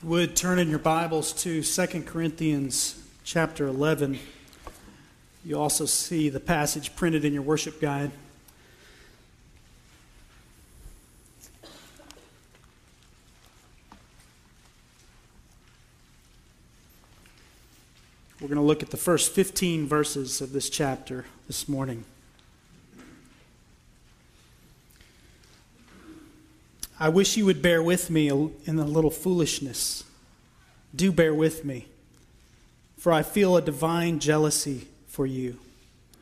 You would turn in your Bibles to 2 Corinthians chapter 11. You also see the passage printed in your worship guide. We're going to look at the first 15 verses of this chapter this morning. I wish you would bear with me in a little foolishness. Do bear with me, for I feel a divine jealousy for you,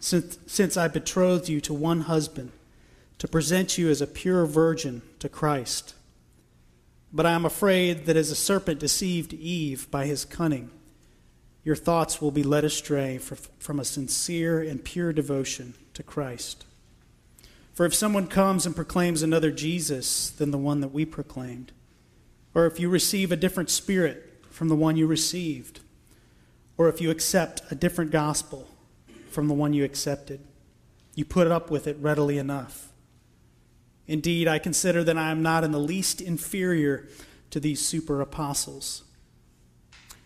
since, since I betrothed you to one husband, to present you as a pure virgin to Christ. But I am afraid that as a serpent deceived Eve by his cunning, your thoughts will be led astray from a sincere and pure devotion to Christ. For if someone comes and proclaims another Jesus than the one that we proclaimed, or if you receive a different spirit from the one you received, or if you accept a different gospel from the one you accepted, you put up with it readily enough. Indeed, I consider that I am not in the least inferior to these super apostles.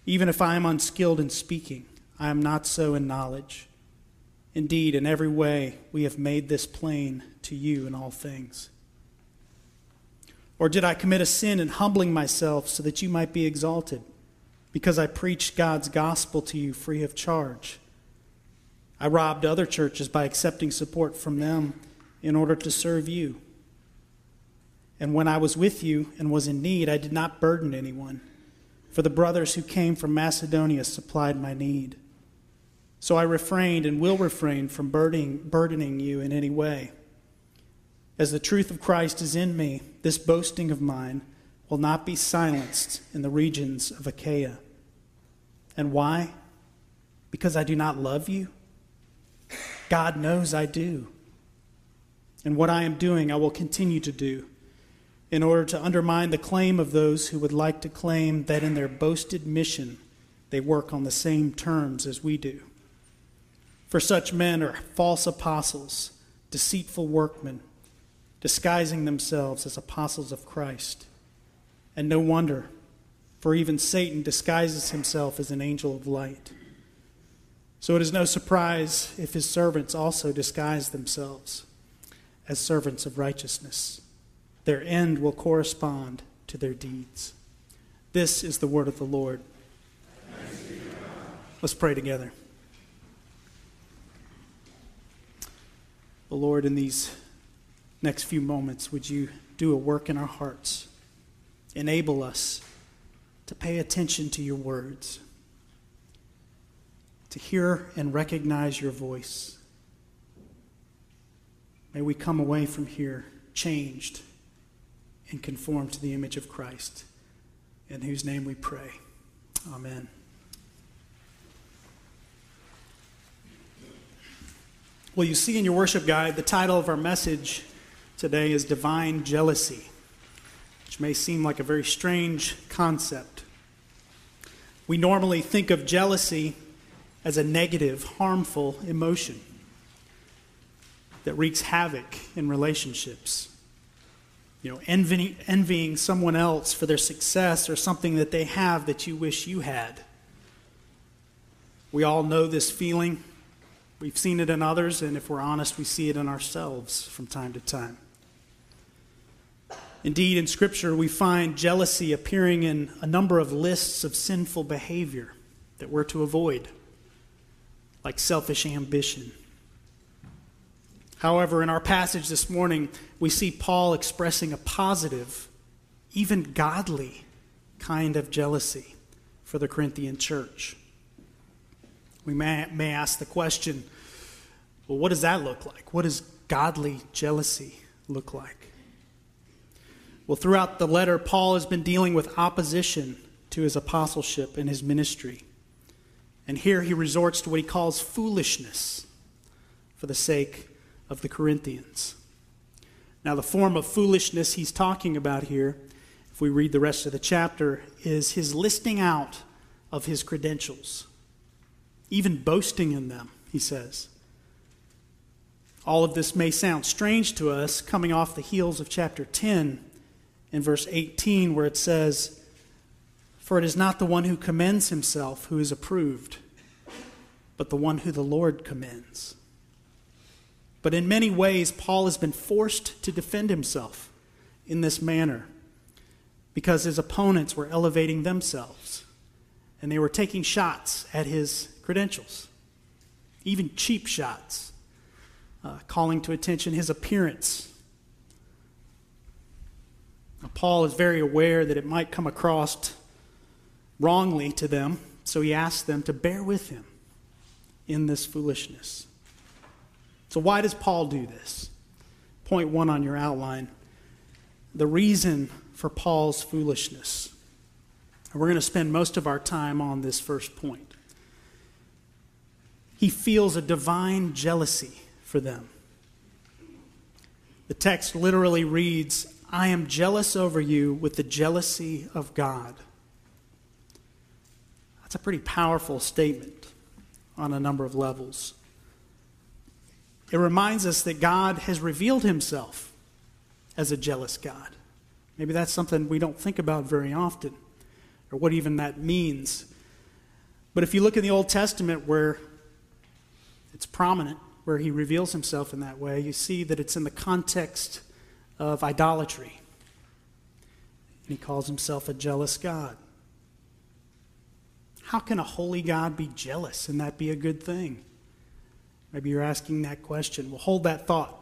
Even if I am unskilled in speaking, I am not so in knowledge. Indeed, in every way, we have made this plain to you in all things. Or did I commit a sin in humbling myself so that you might be exalted, because I preached God's gospel to you free of charge? I robbed other churches by accepting support from them in order to serve you. And when I was with you and was in need, I did not burden anyone, for the brothers who came from Macedonia supplied my need. So I refrained and will refrain from burdening, burdening you in any way. As the truth of Christ is in me, this boasting of mine will not be silenced in the regions of Achaia. And why? Because I do not love you? God knows I do. And what I am doing, I will continue to do in order to undermine the claim of those who would like to claim that in their boasted mission they work on the same terms as we do. For such men are false apostles, deceitful workmen, disguising themselves as apostles of Christ. And no wonder, for even Satan disguises himself as an angel of light. So it is no surprise if his servants also disguise themselves as servants of righteousness. Their end will correspond to their deeds. This is the word of the Lord. Let's pray together. Well, Lord, in these next few moments, would you do a work in our hearts? Enable us to pay attention to your words, to hear and recognize your voice. May we come away from here changed and conformed to the image of Christ, in whose name we pray. Amen. Well, you see in your worship guide, the title of our message today is Divine Jealousy, which may seem like a very strange concept. We normally think of jealousy as a negative, harmful emotion that wreaks havoc in relationships. You know, envying, envying someone else for their success or something that they have that you wish you had. We all know this feeling. We've seen it in others, and if we're honest, we see it in ourselves from time to time. Indeed, in Scripture, we find jealousy appearing in a number of lists of sinful behavior that we're to avoid, like selfish ambition. However, in our passage this morning, we see Paul expressing a positive, even godly kind of jealousy for the Corinthian church. We may, may ask the question well, what does that look like? What does godly jealousy look like? Well, throughout the letter, Paul has been dealing with opposition to his apostleship and his ministry. And here he resorts to what he calls foolishness for the sake of the Corinthians. Now, the form of foolishness he's talking about here, if we read the rest of the chapter, is his listing out of his credentials even boasting in them, he says. All of this may sound strange to us coming off the heels of chapter 10 in verse 18, where it says, For it is not the one who commends himself who is approved, but the one who the Lord commends. But in many ways, Paul has been forced to defend himself in this manner because his opponents were elevating themselves and they were taking shots at his credentials, even cheap shots, uh, calling to attention his appearance. Now, Paul is very aware that it might come across wrongly to them, so he asks them to bear with him in this foolishness. So, why does Paul do this? Point one on your outline the reason for Paul's foolishness. We're going to spend most of our time on this first point. He feels a divine jealousy for them. The text literally reads, I am jealous over you with the jealousy of God. That's a pretty powerful statement on a number of levels. It reminds us that God has revealed himself as a jealous God. Maybe that's something we don't think about very often, or what even that means. But if you look in the Old Testament where it's prominent, where he reveals himself in that way, you see that it's in the context of idolatry. And he calls himself a jealous God. How can a holy God be jealous and that be a good thing? Maybe you're asking that question. Well, hold that thought.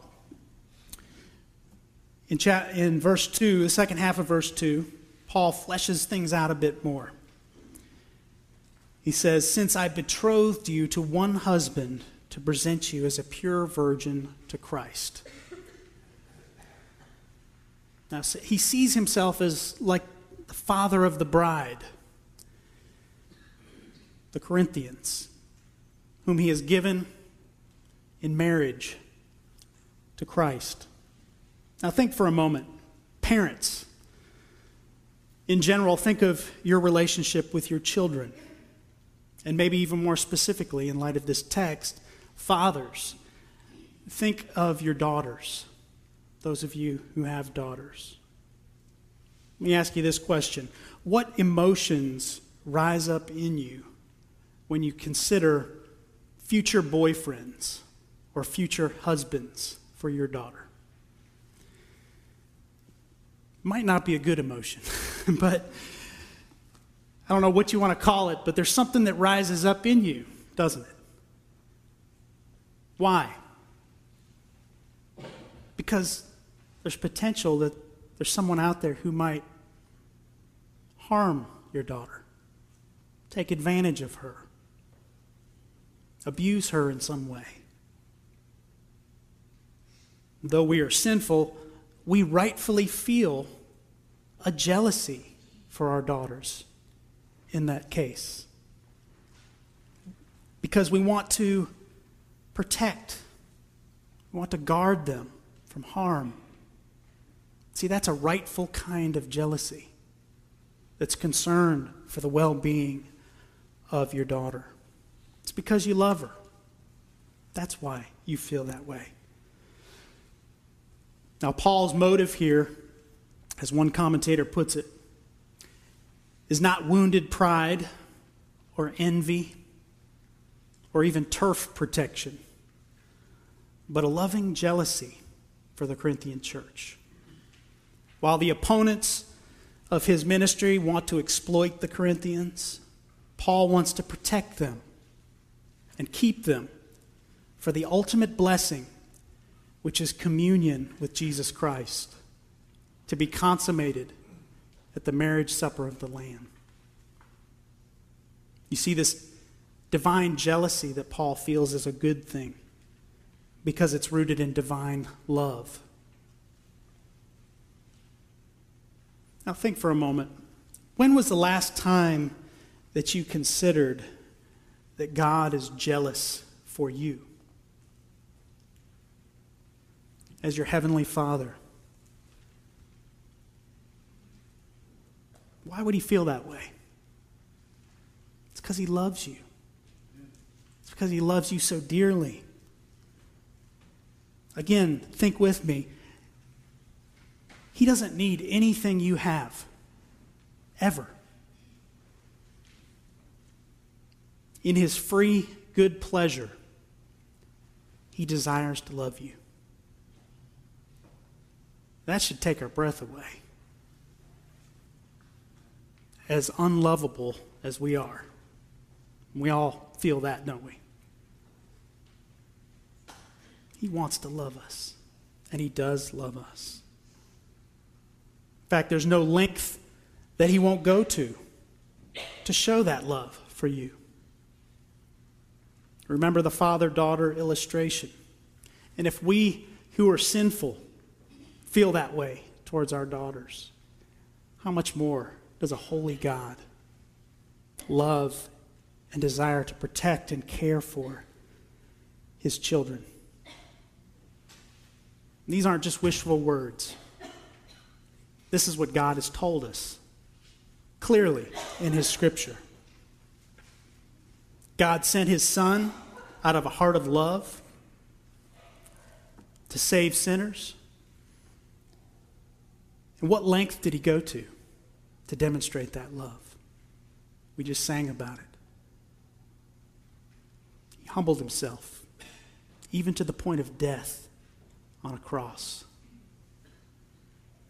In, chat, in verse 2, the second half of verse 2, Paul fleshes things out a bit more. He says, Since I betrothed you to one husband to present you as a pure virgin to Christ. Now, he sees himself as like the father of the bride the Corinthians, whom he has given in marriage to Christ. Now, think for a moment. Parents, in general, think of your relationship with your children. And maybe even more specifically, in light of this text, fathers, think of your daughters, those of you who have daughters. Let me ask you this question What emotions rise up in you when you consider future boyfriends or future husbands for your daughter. Might not be a good emotion, but I don't know what you want to call it, but there's something that rises up in you, doesn't it? Why? Because there's potential that there's someone out there who might harm your daughter, take advantage of her abuse her in some way. Though we are sinful, we rightfully feel a jealousy for our daughters in that case. Because we want to protect, we want to guard them from harm. See, that's a rightful kind of jealousy that's concerned for the well being of your daughter. It's because you love her. That's why you feel that way. Now, Paul's motive here, as one commentator puts it, is not wounded pride or envy or even turf protection, but a loving jealousy for the Corinthian church. While the opponents of his ministry want to exploit the Corinthians, Paul wants to protect them and keep them for the ultimate blessing, which is communion with Jesus Christ, to be consummated at the marriage supper of the Lamb. You see, this divine jealousy that Paul feels is a good thing because it's rooted in divine love. Now, think for a moment. When was the last time that you considered that God is jealous for you as your heavenly Father. Why would he feel that way? It's because he loves you. It's because he loves you so dearly. Again, think with me. He doesn't need anything you have, ever. in his free good pleasure, he desires to love you. That should take our breath away. As unlovable as we are, we all feel that, don't we? He wants to love us, and He does love us. In fact, there's no length that He won't go to to show that love for you. Remember the father daughter illustration. And if we who are sinful feel that way towards our daughters, how much more does a holy God love and desire to protect and care for his children? These aren't just wishful words. This is what God has told us clearly in his scripture. God sent his Son out of a heart of love to save sinners. And what length did he go to to demonstrate that love? We just sang about it. He humbled himself, even to the point of death on a cross.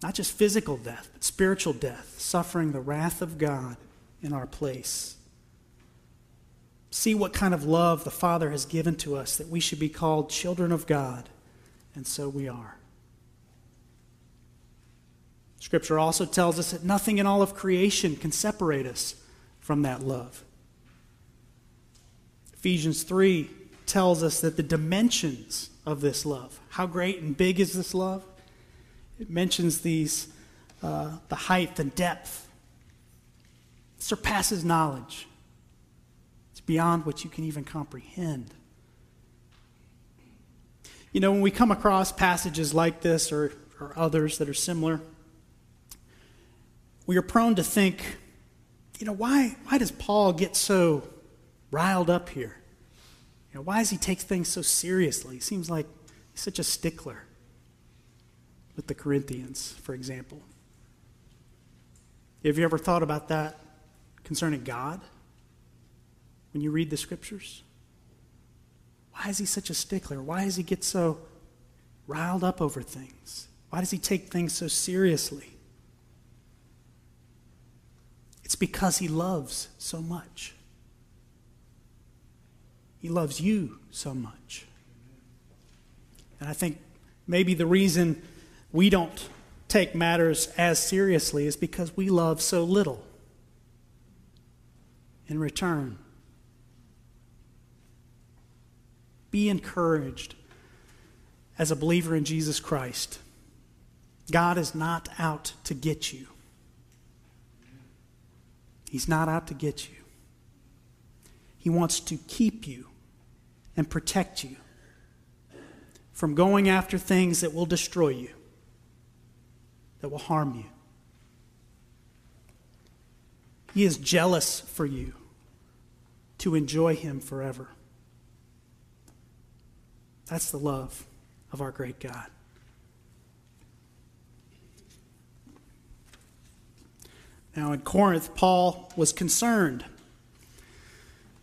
Not just physical death, but spiritual death, suffering the wrath of God in our place see what kind of love the Father has given to us, that we should be called children of God, and so we are. Scripture also tells us that nothing in all of creation can separate us from that love. Ephesians 3 tells us that the dimensions of this love, how great and big is this love? It mentions these, uh, the height and depth, it surpasses knowledge It's beyond what you can even comprehend. You know, when we come across passages like this or, or others that are similar, we are prone to think, you know, why, why does Paul get so riled up here? You know, why does he take things so seriously? He seems like he's such a stickler with the Corinthians, for example. Have you ever thought about that concerning God? when you read the scriptures? Why is he such a stickler? Why does he get so riled up over things? Why does he take things so seriously? It's because he loves so much. He loves you so much. And I think maybe the reason we don't take matters as seriously is because we love so little in return. Be encouraged as a believer in Jesus Christ. God is not out to get you. He's not out to get you. He wants to keep you and protect you from going after things that will destroy you, that will harm you. He is jealous for you to enjoy Him forever. That's the love of our great God. Now, in Corinth, Paul was concerned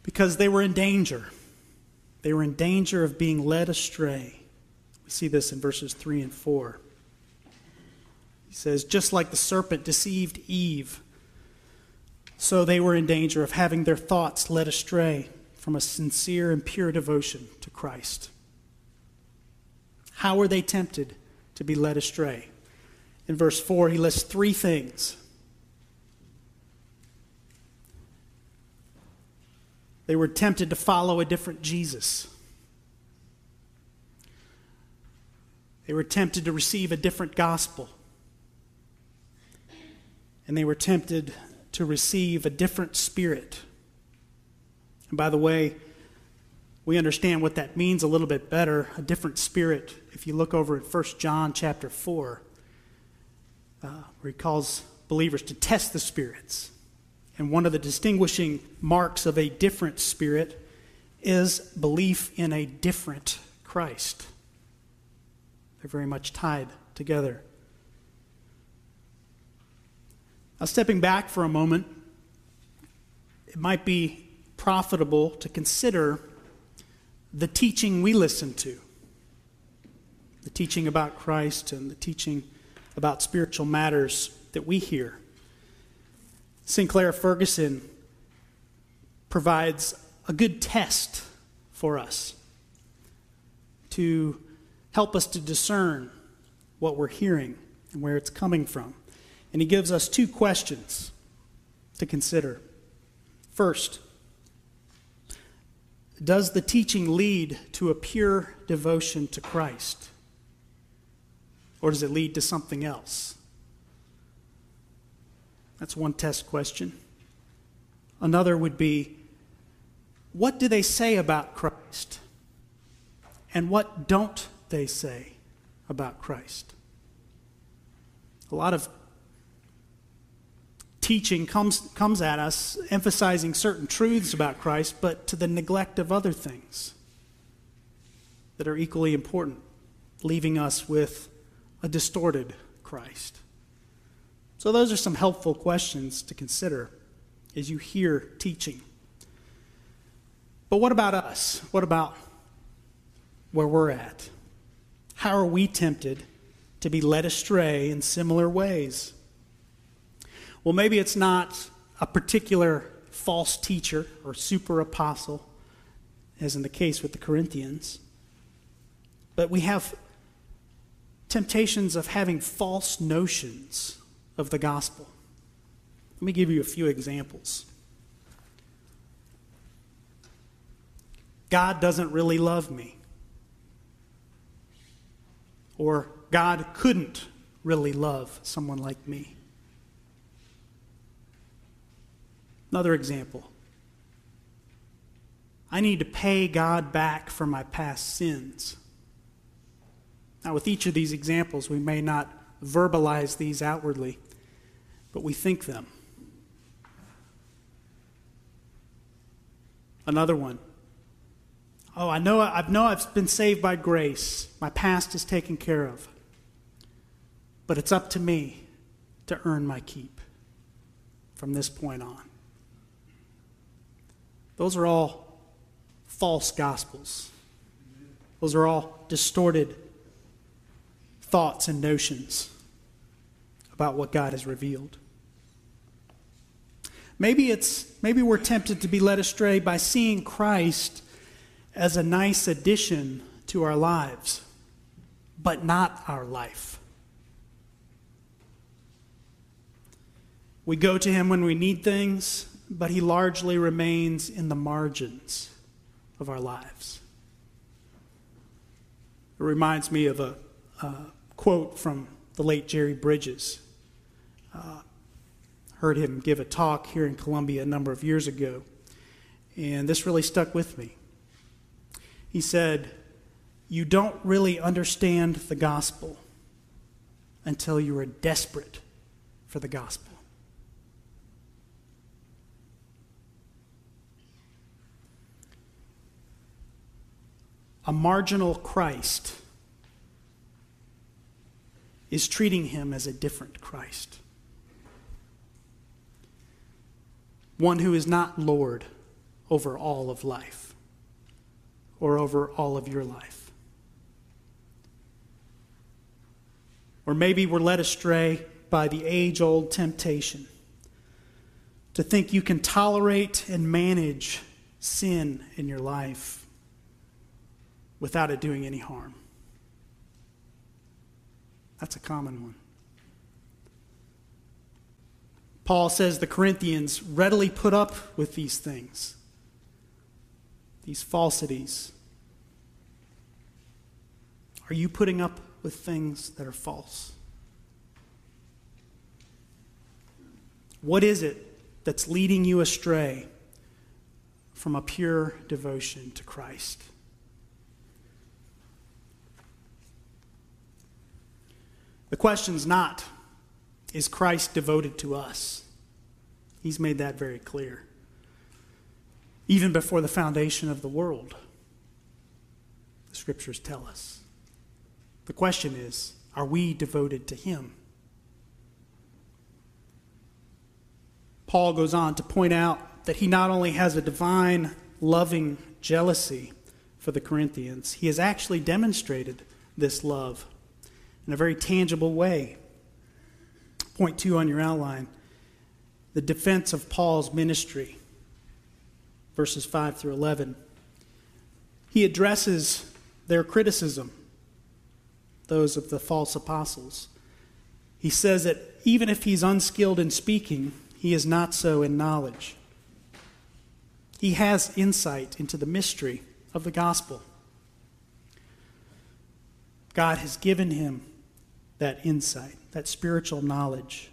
because they were in danger. They were in danger of being led astray. We see this in verses 3 and 4. He says, Just like the serpent deceived Eve, so they were in danger of having their thoughts led astray from a sincere and pure devotion to Christ. How were they tempted to be led astray? In verse 4, he lists three things. They were tempted to follow a different Jesus. They were tempted to receive a different gospel. And they were tempted to receive a different spirit. And by the way, we understand what that means a little bit better a different spirit if you look over at 1 john chapter 4 uh, where he calls believers to test the spirits and one of the distinguishing marks of a different spirit is belief in a different christ. They're very much tied together. Now stepping back for a moment it might be profitable to consider the teaching we listen to. The teaching about Christ and the teaching about spiritual matters that we hear. Sinclair Ferguson provides a good test for us to help us to discern what we're hearing and where it's coming from. And he gives us two questions to consider. First, does the teaching lead to a pure devotion to Christ? Or does it lead to something else? That's one test question. Another would be what do they say about Christ? And what don't they say about Christ? A lot of teaching comes, comes at us emphasizing certain truths about Christ, but to the neglect of other things that are equally important, leaving us with a distorted Christ. So, those are some helpful questions to consider as you hear teaching. But what about us? What about where we're at? How are we tempted to be led astray in similar ways? Well, maybe it's not a particular false teacher or super apostle, as in the case with the Corinthians, but we have temptations of having false notions of the gospel. Let me give you a few examples. God doesn't really love me. Or God couldn't really love someone like me. Another example I need to pay God back for my past sins. Now, with each of these examples, we may not verbalize these outwardly, but we think them. Another one. Oh, I know I know I've been saved by grace. My past is taken care of. But it's up to me to earn my keep from this point on. Those are all false gospels. Those are all distorted thoughts and notions about what God has revealed. Maybe it's maybe we're tempted to be led astray by seeing Christ as a nice addition to our lives, but not our life. We go to him when we need things, but he largely remains in the margins of our lives. It reminds me of a, a quote from the late Jerry Bridges. Uh, heard him give a talk here in Columbia a number of years ago, and this really stuck with me. He said, You don't really understand the gospel until you are desperate for the gospel. a marginal Christ is treating him as a different Christ. One who is not Lord over all of life or over all of your life. Or maybe we're led astray by the age old temptation to think you can tolerate and manage sin in your life without it doing any harm. That's a common one. Paul says the Corinthians readily put up with these things, these falsities. Are you putting up with things that are false? What is it that's leading you astray from a pure devotion to Christ? The question's not, is Christ devoted to us? He's made that very clear. Even before the foundation of the world, the scriptures tell us. The question is, are we devoted to Him? Paul goes on to point out that he not only has a divine, loving jealousy for the Corinthians, he has actually demonstrated this love in a very tangible way. Point two on your outline the defense of Paul's ministry, verses 5 through 11. He addresses their criticism, those of the false apostles. He says that even if he's unskilled in speaking, he is not so in knowledge. He has insight into the mystery of the gospel. God has given him that insight, that spiritual knowledge.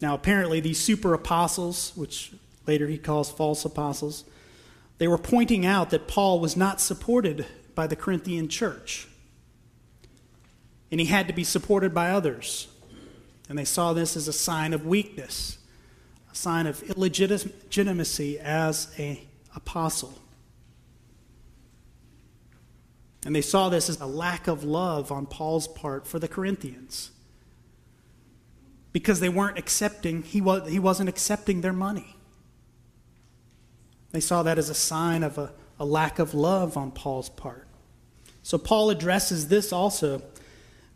Now, apparently, these super apostles, which later he calls false apostles, they were pointing out that Paul was not supported by the Corinthian church. And he had to be supported by others. And they saw this as a sign of weakness, a sign of illegitimacy as an apostle. And they saw this as a lack of love on Paul's part for the Corinthians. Because they weren't accepting, he, was, he wasn't accepting their money. They saw that as a sign of a, a lack of love on Paul's part. So Paul addresses this also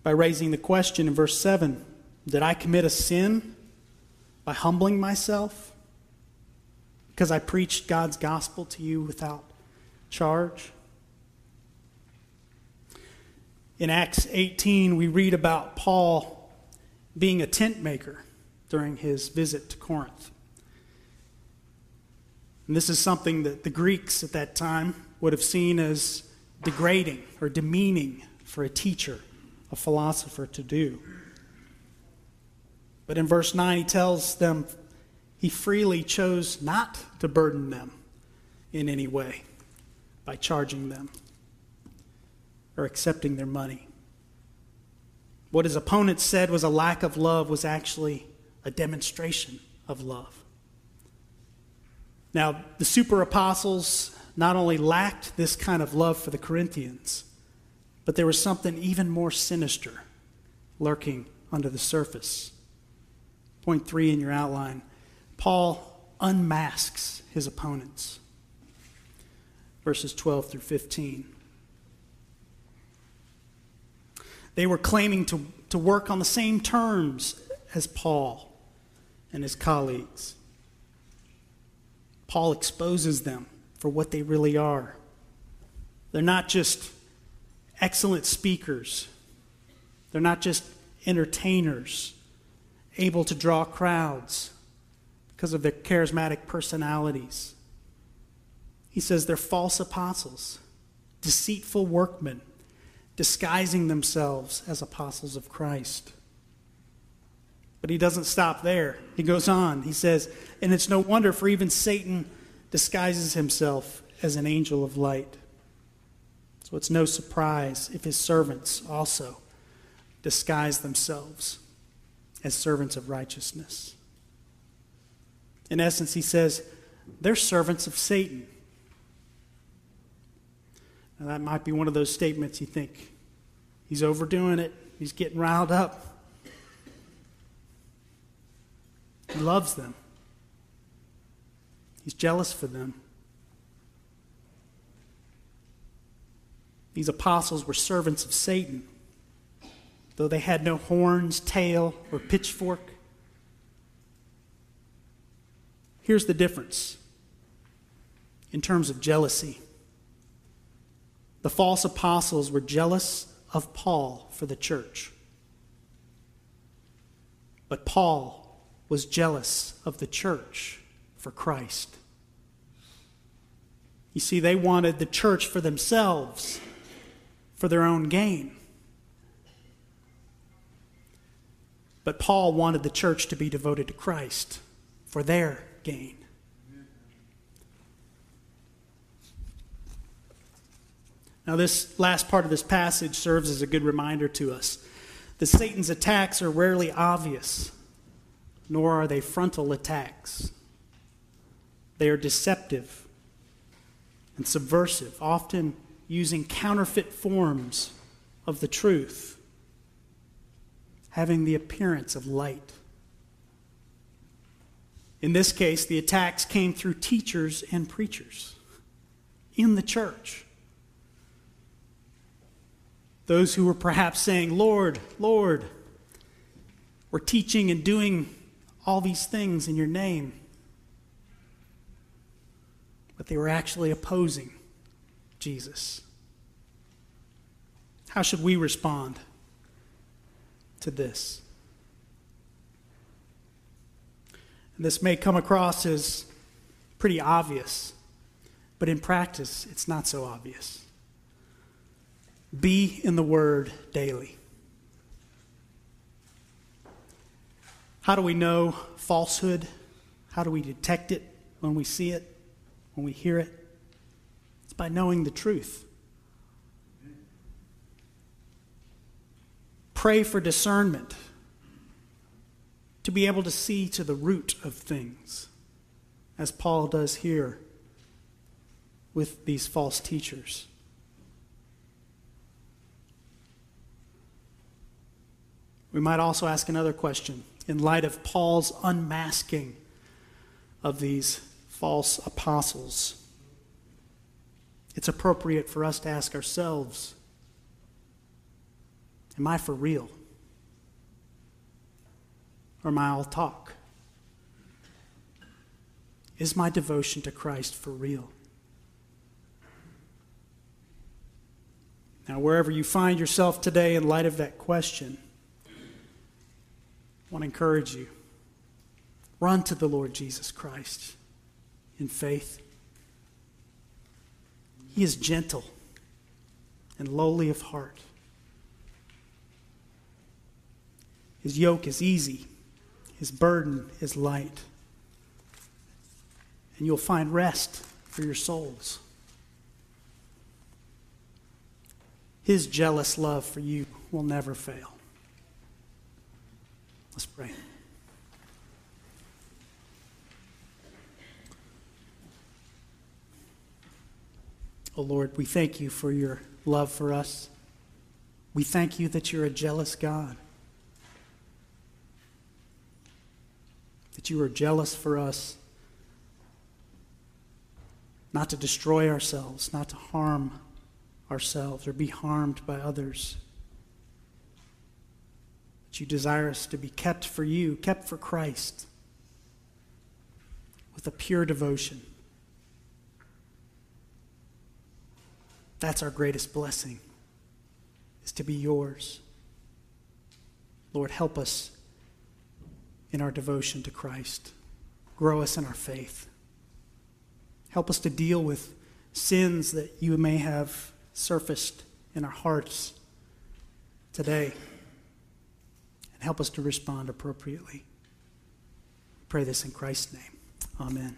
by raising the question in verse 7 Did I commit a sin by humbling myself? Because I preached God's gospel to you without charge? In Acts 18, we read about Paul being a tent maker during his visit to Corinth. And this is something that the Greeks at that time would have seen as degrading or demeaning for a teacher, a philosopher to do. But in verse 9, he tells them he freely chose not to burden them in any way by charging them or accepting their money. What his opponents said was a lack of love was actually a demonstration of love. Now, the super apostles not only lacked this kind of love for the Corinthians, but there was something even more sinister lurking under the surface. Point three in your outline Paul unmasks his opponents. Verses 12 through 15. They were claiming to, to work on the same terms as Paul and his colleagues. Paul exposes them for what they really are. They're not just excellent speakers, they're not just entertainers, able to draw crowds because of their charismatic personalities. He says they're false apostles, deceitful workmen disguising themselves as apostles of Christ. But he doesn't stop there. He goes on. He says, And it's no wonder, for even Satan disguises himself as an angel of light. So it's no surprise if his servants also disguise themselves as servants of righteousness. In essence, he says, they're servants of Satan. Now, that might be one of those statements you think he's overdoing it, he's getting riled up. He loves them, he's jealous for them. These apostles were servants of Satan, though they had no horns, tail, or pitchfork. Here's the difference in terms of jealousy. The false apostles were jealous of Paul for the church. But Paul was jealous of the church for Christ. You see, they wanted the church for themselves, for their own gain. But Paul wanted the church to be devoted to Christ for their gain. Now, this last part of this passage serves as a good reminder to us that Satan's attacks are rarely obvious, nor are they frontal attacks. They are deceptive and subversive, often using counterfeit forms of the truth, having the appearance of light. In this case, the attacks came through teachers and preachers in the church. Those who were perhaps saying, Lord, Lord, we're teaching and doing all these things in your name. But they were actually opposing Jesus. How should we respond to this? And this may come across as pretty obvious, but in practice, it's not so obvious. Be in the Word daily. How do we know falsehood? How do we detect it when we see it, when we hear it? It's by knowing the truth. Pray for discernment to be able to see to the root of things, as Paul does here with these false teachers. We might also ask another question in light of Paul's unmasking of these false apostles. It's appropriate for us to ask ourselves Am I for real? Or am I all talk? Is my devotion to Christ for real? Now, wherever you find yourself today in light of that question, want to encourage you. Run to the Lord Jesus Christ in faith. He is gentle and lowly of heart. His yoke is easy his burden is light. And you'll find rest for your souls. His jealous love for you will never fail. Let's pray. Oh Lord, we thank you for your love for us. We thank you that you're a jealous God. that you are jealous for us, not to destroy ourselves, not to harm ourselves or be harmed by others. That you desire us to be kept for you, kept for Christ, with a pure devotion. That's our greatest blessing, is to be yours. Lord, help us in our devotion to Christ. Grow us in our faith. Help us to deal with sins that you may have surfaced in our hearts today. And help us to respond appropriately. Pray this in Christ's name. Amen.